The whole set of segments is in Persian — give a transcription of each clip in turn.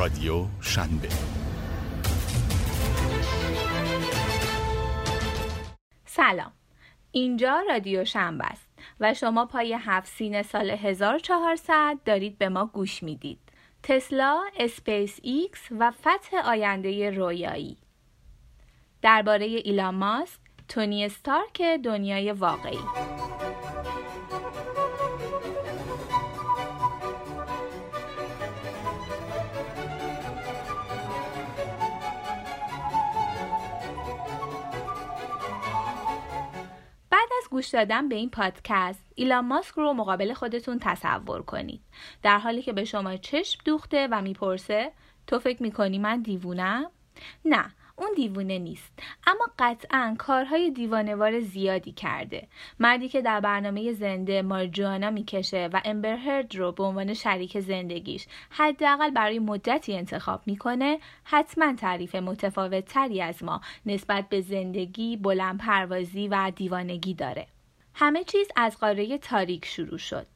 رادیو شنبه. سلام. اینجا رادیو شنبه است و شما پای هفت سین سال 1400 دارید به ما گوش می‌دید. تسلا، اسپیس ایکس و فتح آینده رویایی. درباره ایلان ماسک، تونی استارک دنیای واقعی. گوش دادن به این پادکست. ایلان ماسک رو مقابل خودتون تصور کنید. در حالی که به شما چشم دوخته و می‌پرسه تو فکر می‌کنی من دیوونم؟ نه اون دیوونه نیست. اما قطعا کارهای دیوانوار زیادی کرده. مردی که در برنامه زنده مارجوانا می‌کشه و امبرهرد رو به عنوان شریک زندگیش حداقل برای مدتی انتخاب می‌کنه حتما تعریف متفاوت تری از ما نسبت به زندگی بلند پروازی و دیوانگی داره. همه چیز از قاره تاریک شروع شد.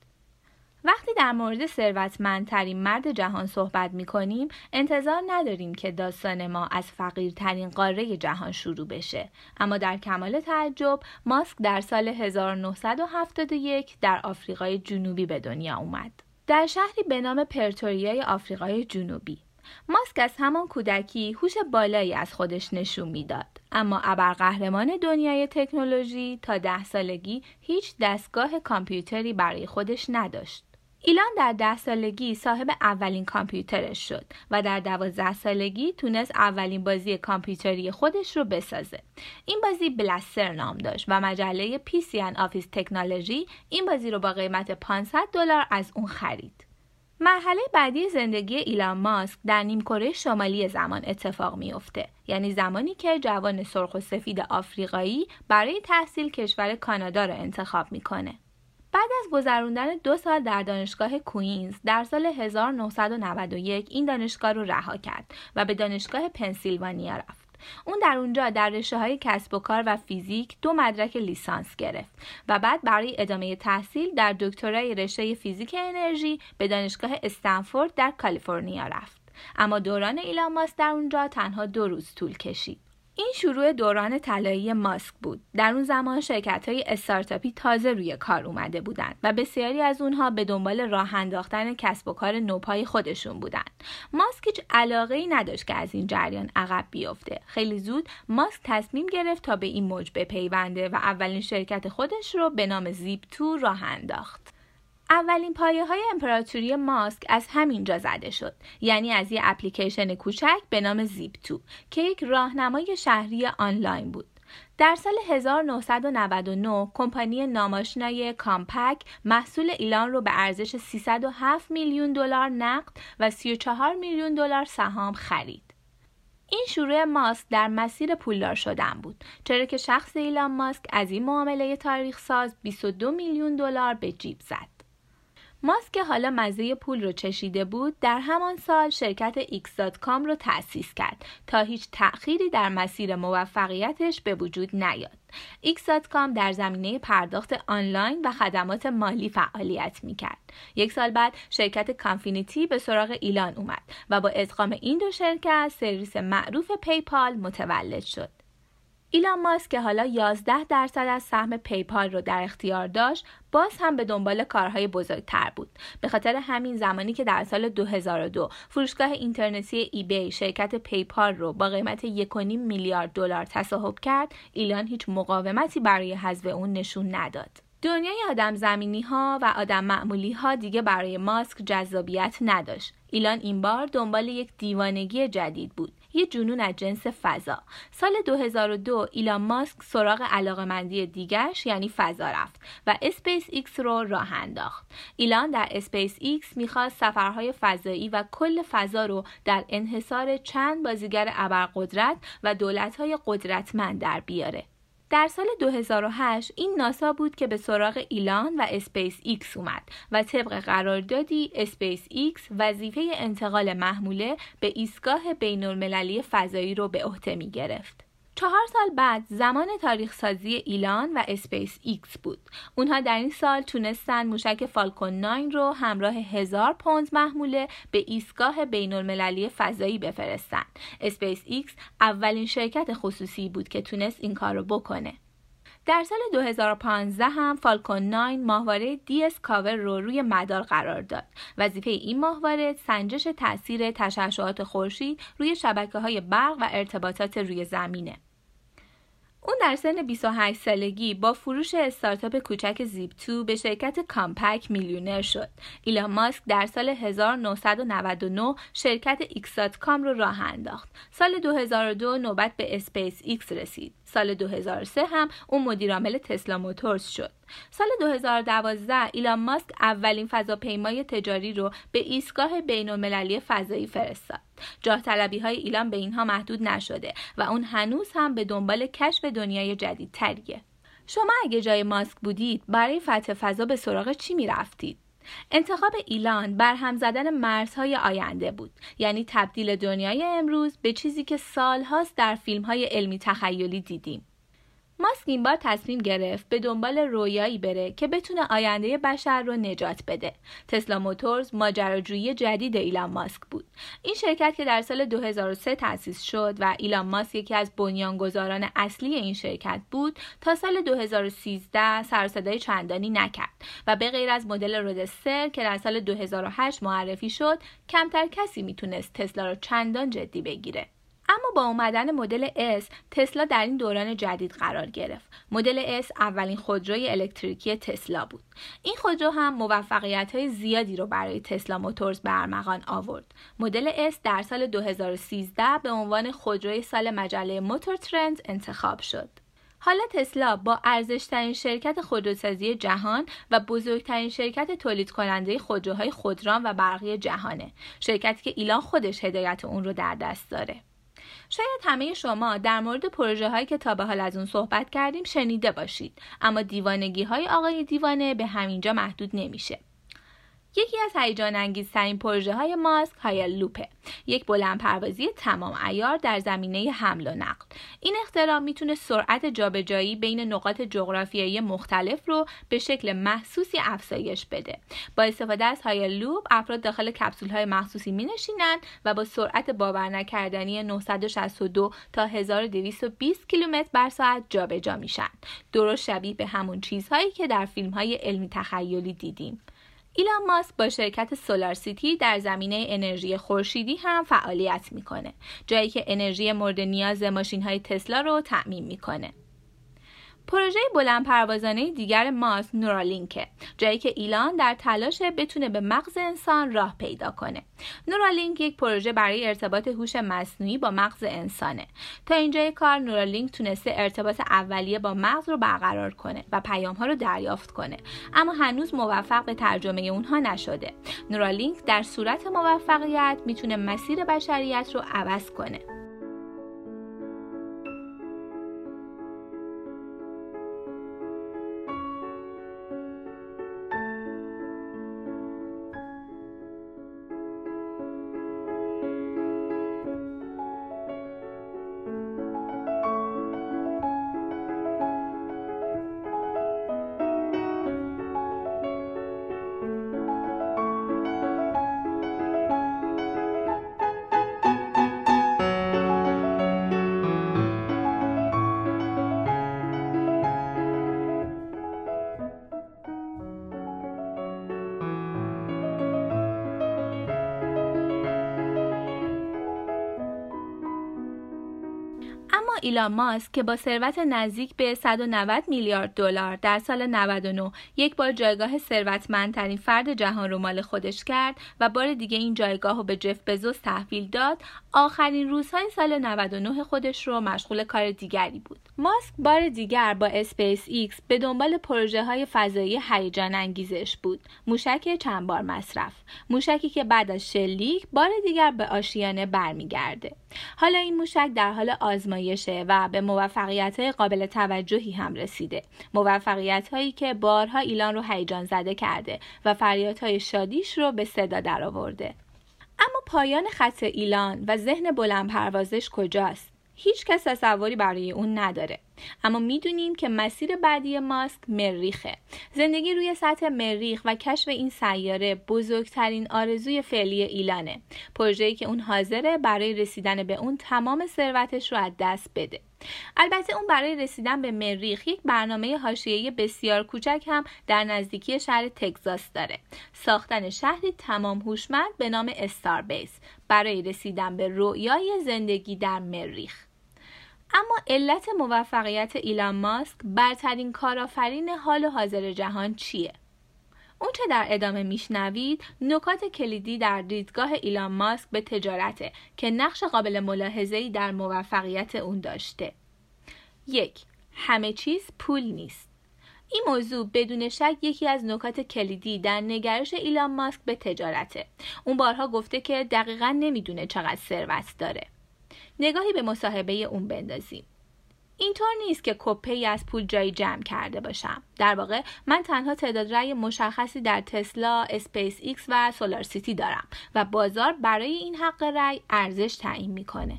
وقتی در مورد ثروتمندترین مرد جهان صحبت می کنیم انتظار نداریم که داستان ما از فقیرترین قاره جهان شروع بشه. اما در کمال تعجب ماسک در سال 1971 در آفریقای جنوبی به دنیا اومد. در شهری به نام پرتوریای آفریقای جنوبی. ماسک از همان کودکی هوش بالایی از خودش نشون می‌داد اما ابرقهرمان دنیای تکنولوژی تا ده سالگی هیچ دستگاه کامپیوتری برای خودش نداشت ایلان در ده سالگی صاحب اولین کامپیوترش شد و در دوازده سالگی تونست اولین بازی کامپیوتری خودش رو بسازه. این بازی بلستار نام داشت و مجله اند آفیس تکنولوژی این بازی رو با قیمت 500 دلار از اون خرید. مرحله بعدی زندگی ایلان ماسک در نیمکره شمالی زمان اتفاق میافته یعنی زمانی که جوان سرخ و سفید آفریقایی برای تحصیل کشور کانادا را انتخاب می‌کنه بعد از گذراندن دو سال در دانشگاه کوینز در سال 1991 این دانشگاه رو رها کرد و به دانشگاه پنسیلوانیا رفت. اون در اونجا در رشته های کسب و کار و فیزیک دو مدرک لیسانس گرفت و بعد برای ادامه تحصیل در دکترای رشته فیزیک انرژی به دانشگاه استنفورد در کالیفرنیا رفت. اما دوران ایلان ماسک در اونجا تنها دو روز طول کشید. این شروع دوران طلایی ماسک بود. در اون زمان شرکت های استارتاپی تازه روی کار اومده بودند و بسیاری از اونها به دنبال راه انداختن کسب و کار نوپای خودشون بودند. ماسک هیچ علاقه ای نداشت که از این جریان عقب بیفته. خیلی زود ماسک تصمیم گرفت تا به این موج بپیونده و اولین شرکت خودش رو به نام زیپ تو راه انداخت. اولین پایه های امپراتوری ماسک از همینجا زده شد یعنی از یه اپلیکیشن کوچک به نام زیپ تو که یک راهنمای شهری آنلاین بود در سال 1999 کمپانی ناماشنای کامپک محصول ایلان رو به ارزش 307 میلیون دلار نقد و 34 میلیون دلار سهام خرید. این شروع ماسک در مسیر پولدار شدن بود چرا که شخص ایلان ماسک از این معامله تاریخ ساز 22 میلیون دلار به جیب زد. ماسک که حالا مزه پول رو چشیده بود در همان سال شرکت X.com رو تأسیس کرد تا هیچ تأخیری در مسیر موفقیتش به وجود نیاد. X.com در زمینه پرداخت آنلاین و خدمات مالی فعالیت می‌کرد. یک سال بعد شرکت کانفینیتی به سراغ ایلان اومد و با ادغام این دو شرکت سرویس معروف پیپال متولد شد. ایلان ماسک که حالا 11 درصد از سهم پیپال رو در اختیار داشت باز هم به دنبال کارهای بزرگتر بود به خاطر همین زمانی که در سال 2002 فروشگاه اینترنتی ایبی شرکت پیپال رو با قیمت 1.5 میلیارد دلار تصاحب کرد ایلان هیچ مقاومتی برای حذف اون نشون نداد دنیای آدم زمینی ها و آدم معمولی ها دیگه برای ماسک جذابیت نداشت. ایلان این بار دنبال یک دیوانگی جدید بود. یه جنون از جنس فضا. سال 2002 ایلان ماسک سراغ علاقمندی دیگرش یعنی فضا رفت و اسپیس ایکس رو راه انداخت. ایلان در اسپیس ایکس می‌خواست سفرهای فضایی و کل فضا رو در انحصار چند بازیگر ابرقدرت و دولتهای قدرتمند در بیاره. در سال 2008 این ناسا بود که به سراغ ایلان و اسپیس ایکس اومد و طبق قراردادی اسپیس ایکس وظیفه انتقال محموله به ایستگاه بین المللی فضایی رو به عهده می گرفت. چهار سال بعد زمان تاریخ سازی ایلان و اسپیس ایکس بود. اونها در این سال تونستن موشک فالکون 9 رو همراه هزار پوند محموله به ایستگاه بین المللی فضایی بفرستن. اسپیس ایکس اولین شرکت خصوصی بود که تونست این کار رو بکنه. در سال 2015 هم فالکون 9 ماهواره دیسکاور رو روی مدار قرار داد. وظیفه این ماهواره سنجش تاثیر تشعشعات خورشید روی شبکه های برق و ارتباطات روی زمینه. اون در سن 28 سالگی با فروش استارتاپ کوچک زیپ تو به شرکت کامپک میلیونر شد. ایلان ماسک در سال 1999 شرکت ایکس دات کام رو راه انداخت. سال 2002 نوبت به اسپیس ایکس رسید. سال 2003 هم اون مدیرعامل تسلا موتورز شد. سال 2012 ایلان ماسک اولین فضاپیمای تجاری رو به ایستگاه بین المللی فضایی فرستاد. جاه طلبی های ایلان به اینها محدود نشده و اون هنوز هم به دنبال کشف دنیای جدیدتریه. شما اگه جای ماسک بودید برای فتح فضا به سراغ چی می رفتید؟ انتخاب ایلان بر هم زدن مرزهای آینده بود. یعنی تبدیل دنیای امروز به چیزی که سالهاست در فیلمهای علمی تخیلی دیدیم. ماسک این بار تصمیم گرفت به دنبال رویایی بره که بتونه آینده بشر رو نجات بده. تسلا موتورز ماجراجویی جدید ایلان ماسک بود. این شرکت که در سال 2003 تأسیس شد و ایلان ماسک یکی از بنیانگذاران اصلی این شرکت بود، تا سال 2013 سر صدای چندانی نکرد و به غیر از مدل رودستر که در سال 2008 معرفی شد، کمتر کسی می‌تونست تسلا رو چندان جدی بگیره. اما با اومدن مدل S تسلا در این دوران جدید قرار گرفت. مدل S اولین خودروی الکتریکی تسلا بود. این خودرو هم موفقیت های زیادی رو برای تسلا موتورز به آورد. مدل S در سال 2013 به عنوان خودروی سال مجله موتور ترند انتخاب شد. حالا تسلا با ارزشترین شرکت خودروسازی جهان و بزرگترین شرکت تولید کننده خودروهای خودران و برقی جهانه. شرکتی که ایلان خودش هدایت اون رو در دست داره. شاید همه شما در مورد پروژه هایی که تا به حال از اون صحبت کردیم شنیده باشید اما دیوانگی های آقای دیوانه به همینجا محدود نمیشه. یکی از هیجان انگیزترین پروژه های ماسک های لوپه. یک بلند پروازی تمام ایار در زمینه حمل و نقل. این اختراع می‌تونه سرعت جابجایی بین نقاط جغرافیایی مختلف رو به شکل محسوسی افزایش بده. با استفاده از های لوپ افراد داخل کپسول های مخصوصی می نشینند و با سرعت باور نکردنی 962 تا 1220 کیلومتر بر ساعت جابجا میشن. درست شبیه به همون چیزهایی که در فیلم های علمی تخیلی دیدیم. ایلان ماسک با شرکت سولار سیتی در زمینه انرژی خورشیدی هم فعالیت می‌کنه جایی که انرژی مورد نیاز ماشین های تسلا رو تأمین می‌کنه. پروژه بلند پروازانه دیگر ماس نورالینکه جایی که ایلان در تلاش بتونه به مغز انسان راه پیدا کنه. نورالینک یک پروژه برای ارتباط هوش مصنوعی با مغز انسانه. تا اینجای کار نورالینک تونسته ارتباط اولیه با مغز رو برقرار کنه و پیام ها رو دریافت کنه. اما هنوز موفق به ترجمه اونها نشده. نورالینک در صورت موفقیت می‌تونه مسیر بشریت رو عوض کنه. ایلان ماسک که با ثروت نزدیک به 190 میلیارد دلار در سال 99 یک بار جایگاه ثروتمندترین فرد جهان رو مال خودش کرد و بار دیگه این جایگاه رو به جف بزوس تحویل داد آخرین روزهای سال 99 خودش رو مشغول کار دیگری بود. ماسک بار دیگر با اسپیس ایکس به دنبال پروژه های فضایی هیجان انگیزش بود. موشک چند بار مصرف. موشکی که بعد از شلیک بار دیگر به آشیانه برمیگرده. حالا این موشک در حال آزمایشه و به موفقیت های قابل توجهی هم رسیده. موفقیت هایی که بارها ایلان رو هیجان زده کرده و فریادهای شادیش رو به صدا درآورده اما پایان خط ایلان و ذهن بلند پروازش کجاست؟ هیچ کس تصوری برای اون نداره. اما می‌دونیم که مسیر بعدی ماسک مریخه. زندگی روی سطح مریخ و کشف این سیاره بزرگترین آرزوی فعلی ایلانه. پروژه‌ای که اون حاضره برای رسیدن به اون تمام ثروتش رو از دست بده. البته اون برای رسیدن به مریخ یک برنامه حاشیه‌ای بسیار کوچک هم در نزدیکی شهر تگزاس داره. ساختن شهری تمام هوشمند به نام استار بیس برای رسیدن به رویای زندگی در مریخ. اما علت موفقیت ایلان ماسک برترین کارآفرین حال حاضر جهان چیه اونچه در ادامه میشنوید نکات کلیدی در دیدگاه ایلان ماسک به تجارته که نقش قابل ملاحظه‌ای در موفقیت اون داشته. یک همه چیز پول نیست. این موضوع بدون شک یکی از نکات کلیدی در نگرش ایلان ماسک به تجارته. اون بارها گفته که دقیقا نمی‌دونه چقدر ثروت داره. نگاهی به مصاحبه اون بندازیم. اینطور نیست که کپه‌ای از پول جایی جمع کرده باشم. در واقع من تنها تعداد رأی مشخصی در تسلا، اسپیس ایکس و سولار سیتی دارم و بازار برای این حق رأی ارزش تعیین می‌کنه.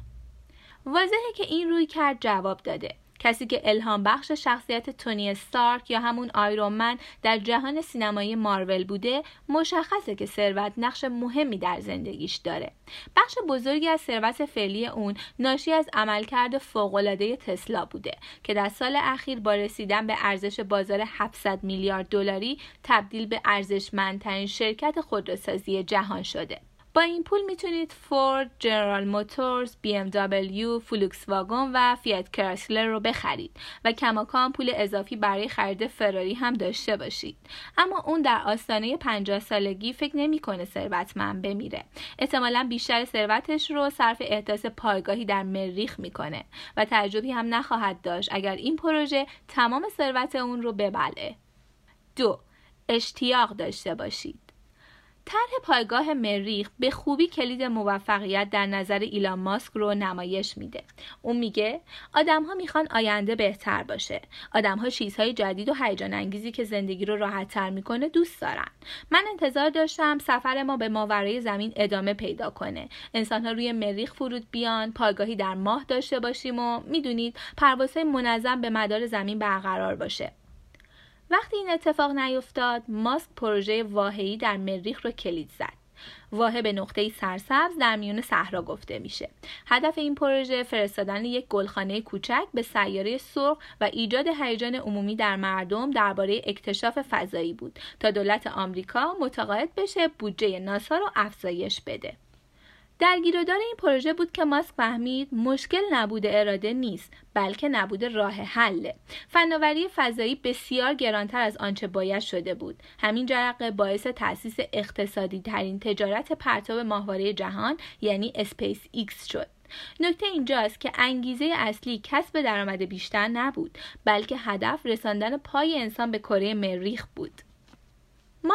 واضحه که این روی کرد جواب داده. کسی که الهام بخش شخصیت تونی استارک یا همون آیرون در جهان سینمایی مارول بوده مشخصه که ثروت نقش مهمی در زندگیش داره. بخش بزرگی از ثروت فعلی اون ناشی از عملکرد فوقالعاده تسلا بوده که در سال اخیر با رسیدن به ارزش بازار 700 میلیارد دلاری تبدیل به ارزشمندترین شرکت خودروسازی جهان شده. با این پول می‌تونید فورد، جنرال موتورز، بی ام دبلیو، فولکس واگن و فیات کراسلر رو بخرید و کماکان پول اضافی برای خرید فراری هم داشته باشید. اما اون در آستانه 50 سالگی فکر نمی‌کنه ثروتمند بمیره. احتمالا بیشتر ثروتش رو صرف احداث پایگاهی در مریخ می‌کنه و تعجبی هم نخواهد داشت اگر این پروژه تمام ثروت اون رو ببلعه. دو اشتیاق داشته باشید. طرح پایگاه مریخ به خوبی کلید موفقیت در نظر ایلان ماسک رو نمایش میده. اون میگه آدم ها می‌خوان آینده بهتر باشه. آدم ها چیزهای جدید و هیجان انگیزی که زندگی رو راحت تر می‌کنه دوست دارن. من انتظار داشتم سفر ما به ماورای زمین ادامه پیدا کنه. انسان ها روی مریخ فرود بیان، پایگاهی در ماه داشته باشیم و می‌دونید پروازهای منظم به مدار زمین برقرار باشه. وقتی این اتفاق نیفتاد ماسک پروژه واهی در مریخ رو کلید زد. واحه به نقطه سرسبز در میون صحرا گفته میشه. هدف این پروژه فرستادن یک گلخانه کوچک به سیاره سرخ و ایجاد هیجان عمومی در مردم درباره اکتشاف فضایی بود تا دولت آمریکا متقاعد بشه بودجه ناسا رو افزایش بده. در گیرودار این پروژه بود که ماسک فهمید مشکل نبود اراده نیست بلکه نبود راه حله فناوری فضایی بسیار گرانتر از آنچه باید شده بود. همین جرقه باعث تأسیس اقتصادی ترین تجارت پرتاب ماهواره جهان یعنی اسپیس ایکس شد. نکته اینجاست که انگیزه اصلی کسب درآمد بیشتر نبود بلکه هدف رساندن پای انسان به کره مریخ بود.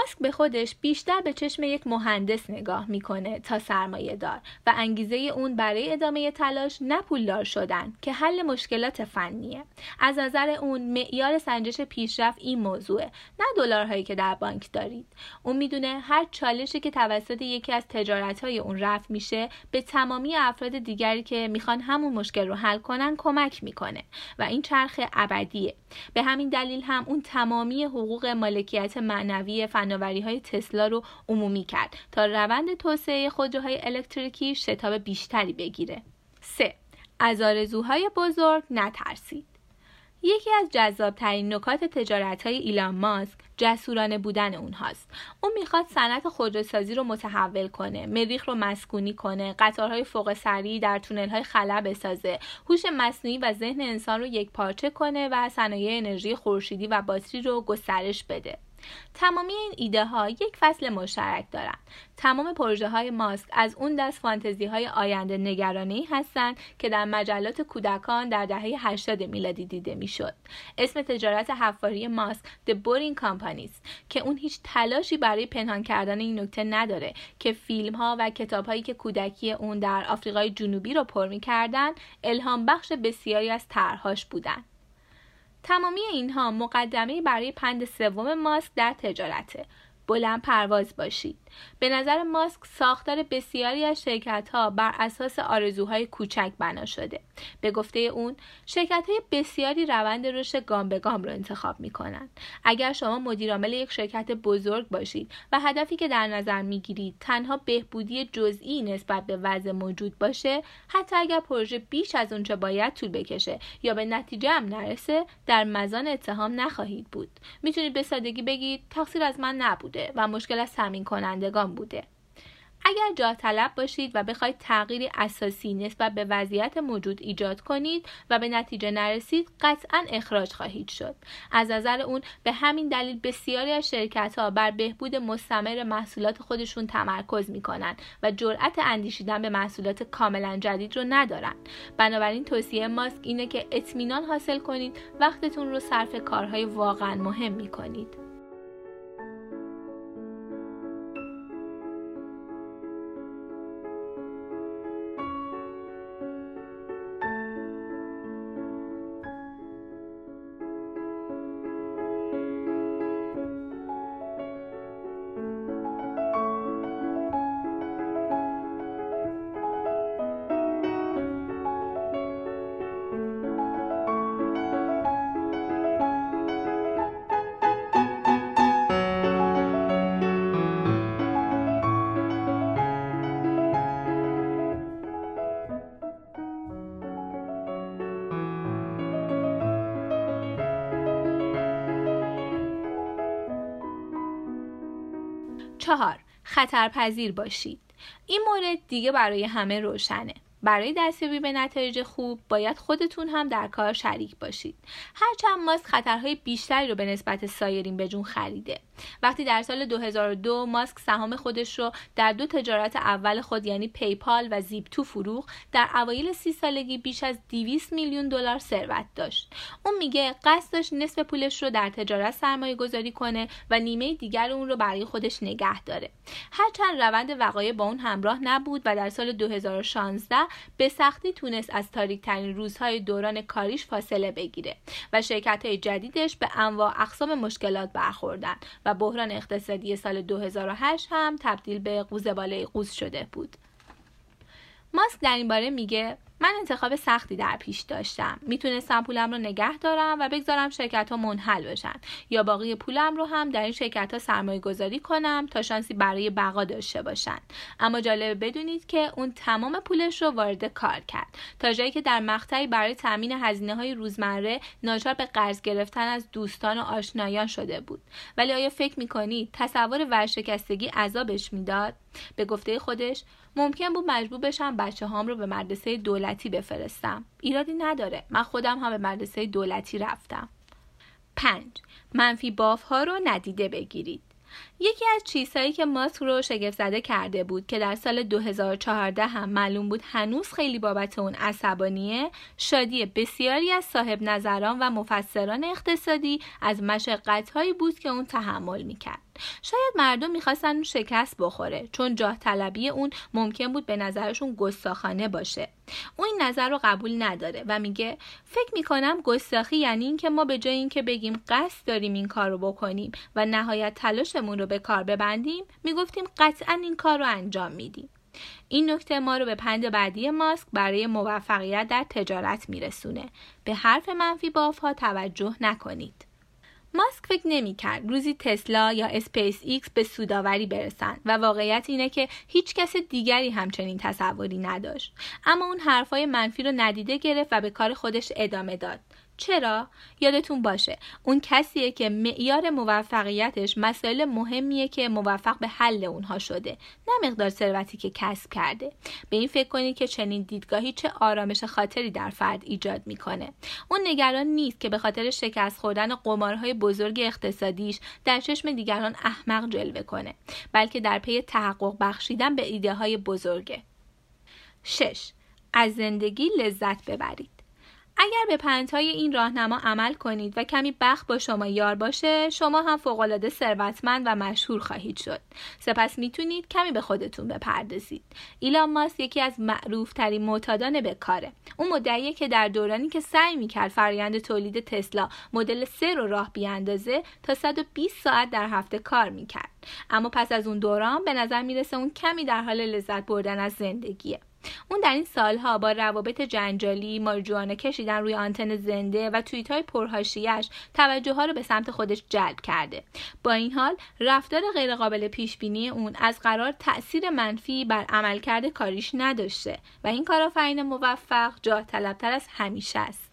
ماسک به خودش بیشتر به چشم یک مهندس نگاه می‌کنه تا سرمایه دار و انگیزه اون برای ادامه تلاش نه پولدار شدن که حل مشکلات فنیه. از نظر اون معیار سنجش پیشرفت این موضوعه نه دلارهایی که در بانک دارید. اون می‌دونه هر چالشی که توسط یکی از تجارتهای اون رفت میشه به تمامی افراد دیگری که می‌خوان همون مشکل رو حل کنن کمک می‌کنه و این چرخ ابدیه. به همین دلیل هم اون تمامی حقوق مالکیت معنوی فناوری های تسلا رو عمومی کرد تا روند توسعه خودروهای الکتریکی شتاب بیشتری بگیره. 3. از آرزوهای بزرگ نترسید. یکی از جذابترین نکات تجارت های ایلان ماسک جسورانه بودن اونهاست. اون می‌خواد صنعت خودروسازی رو متحول کنه، مریخ رو مسکونی کنه، قطارهای فوق سریع در های خلا بسازه، هوش مصنوعی و ذهن انسان رو یک پارچه کنه و صنایع انرژی خورشیدی و باتری رو گسترش بده. تمامی این ایده ها یک فصل مشترک دارند. تمام پروژه های ماسک از اون دست فانتزی های آینده نگرانی هستند که در مجلات کودکان در دهه 80 میلادی دیده می‌شد. اسم تجارت حفاری ماسک The Boring Companies که اون هیچ تلاشی برای پنهان کردن این نکته نداره که فیلم ها و کتاب هایی که کودکی اون در آفریقای جنوبی رو پر می‌کردن الهام بخش بسیاری از طرحهاش بودند. تمامی اینها مقدمه برای پند سوم ماسک در تجارته. بلند پرواز باشید به نظر ماسک ساختار بسیاری از شرکت ها بر اساس آرزوهای کوچک بنا شده. به گفته اون شرکت های بسیاری روند رشد گام به گام رو انتخاب می کنند. اگر شما مدیرعامل یک شرکت بزرگ باشید و هدفی که در نظر می گیرید تنها بهبودی جزئی نسبت به وضع موجود باشه حتی اگر پروژه بیش از اونچه باید طول بکشه یا به نتیجه هم نرسه در مزان اتهام نخواهید بود می‌تونید به سادگی بگید تقصیر از من نبوده و مشکل از تامین کنندگان بوده. اگر جا طلب باشید و بخواید تغییری اساسی نسبت به وضعیت موجود ایجاد کنید و به نتیجه نرسید قطعا اخراج خواهید شد. از نظر اون به همین دلیل بسیاری از شرکت ها بر بهبود مستمر محصولات خودشون تمرکز می‌کنن و جرأت اندیشیدن به محصولات کاملا جدید رو ندارن. بنابراین توصیه ماسک اینه که اطمینان حاصل کنید وقتتون رو صرف کارهای واقعا مهم می‌کنید. چهار خطرپذیر باشید. این مورد دیگه برای همه روشنه. برای دستیابی به نتایج خوب باید خودتون هم در کار شریک باشید. هرچند ماسک خطرهای بیشتری رو به نسبت سایرین به جون خریده. وقتی در سال 2002 ماسک سهام خودش رو در دو تجارت اول خود یعنی پیپال و زیپ تو فروخ در اوایل سی سالگی بیش از 200 میلیون دلار ثروت داشت. اون میگه قصد داشت نصف پولش رو در تجارت سرمایه گذاری کنه و نیمه دیگر اون رو برای خودش نگه داره. هرچند روند وقایع با اون همراه نبود و در سال 2016 به سختی تونست از تاریک ترین روزهای دوران کاریش فاصله بگیره و شرکت های جدیدش به انواع اقسام مشکلات برخوردن و بحران اقتصادی سال 2008 هم تبدیل به قوز بالای قوز شده بود. ماسک در این باره میگه من انتخاب سختی در پیش داشتم. می‌تونستم پولم رو نگه دارم و بگذارم شرکت ها منحل بشن. یا باقی پولم رو هم در این شرکت ها سرمایه گذاری کنم تا شانسی برای بقا داشته باشن. اما جالب بدونید که اون تمام پولش رو وارد کار کرد. تا جایی که در مقطعی برای تامین هزینه های روزمره ناچار به قرض گرفتن از دوستان و آشنایان شده بود. ولی آیا فکر می‌کنید تصور ورشکستگی عذابش می‌داد؟ به گفته خودش ممکن بود مجبور بشم بچه هام رو به مدرسه دولتی بفرستم. ایرادی نداره. من خودم هم به مدرسه دولتی رفتم. پنج. منفی باف ها رو ندیده بگیرید. یکی از چیزهایی که ماسک رو شگفت زده کرده بود که در سال 2014 هم معلوم بود هنوز خیلی بابت اون عصبانیه شادی بسیاری از صاحب نظران و مفسران اقتصادی از مشقت بود که اون تحمل می‌کرد. شاید مردم می‌خواستن اون شکست بخوره چون جاه طلبی اون ممکن بود به نظرشون گستاخانه باشه. اون این نظر رو قبول نداره و میگه فکر می‌کنم گستاخی یعنی اینکه ما به جای اینکه بگیم قصد داریم این کار رو بکنیم و نهایت تلاشمون رو به کار ببندیم می‌گفتیم قطعا این کار رو انجام میدیم. این نکته ما رو به پند بعدی ماسک برای موفقیت در تجارت میرسونه. به حرف منفی بافها توجه نکنید. ماسک فکر نمی‌کرد روزی تسلا یا اسپیس ایکس به سودآوری برسن و واقعیت اینه که هیچ کس دیگری همچین تصوری نداشت. اما اون حرفای منفی رو ندیده گرفت و به کار خودش ادامه داد. چرا؟ یادتون باشه اون کسیه که معیار موفقیتش مسائل مهمیه که موفق به حل اونها شده نه مقدار ثروتی که کسب کرده. به این فکر کنید که چنین دیدگاهی چه آرامش خاطری در فرد ایجاد می‌کنه. اون نگران نیست که به خاطر شکست خوردن قمارهای بزرگ اقتصادیش در چشم دیگران احمق جلوه کنه بلکه در پی تحقق بخشیدن به ایده های بزرگه. 6. از زندگی لذت ببرید. اگر به پندهای این راهنما عمل کنید و کمی بخت با شما یار باشه شما هم فوقالعاده ثروتمند و مشهور خواهید شد. سپس می‌تونید کمی به خودتون بپردازید. ایلان ماس یکی از معروف ترین معتادان به کاره. اون مدعیه که در دورانی که سعی می‌کرد فرایند تولید تسلا مدل سه رو راه بیاندازه تا 120 ساعت در هفته کار می‌کرد. اما پس از اون دوران به نظر می‌رسه اون کمی در حال لذت بردن از زندگیه. اون در این سالها با روابط جنجالی مارجوانه کشیدن روی آنتن زنده و توییت های پرهاشیش توجه ها رو به سمت خودش جلب کرده. با این حال رفتار غیرقابل پیش بینی اون از قرار تاثیر منفی بر عملکرد کاریش نداشته و این کارآفرین موفق جاه طلبتر از همیشه است.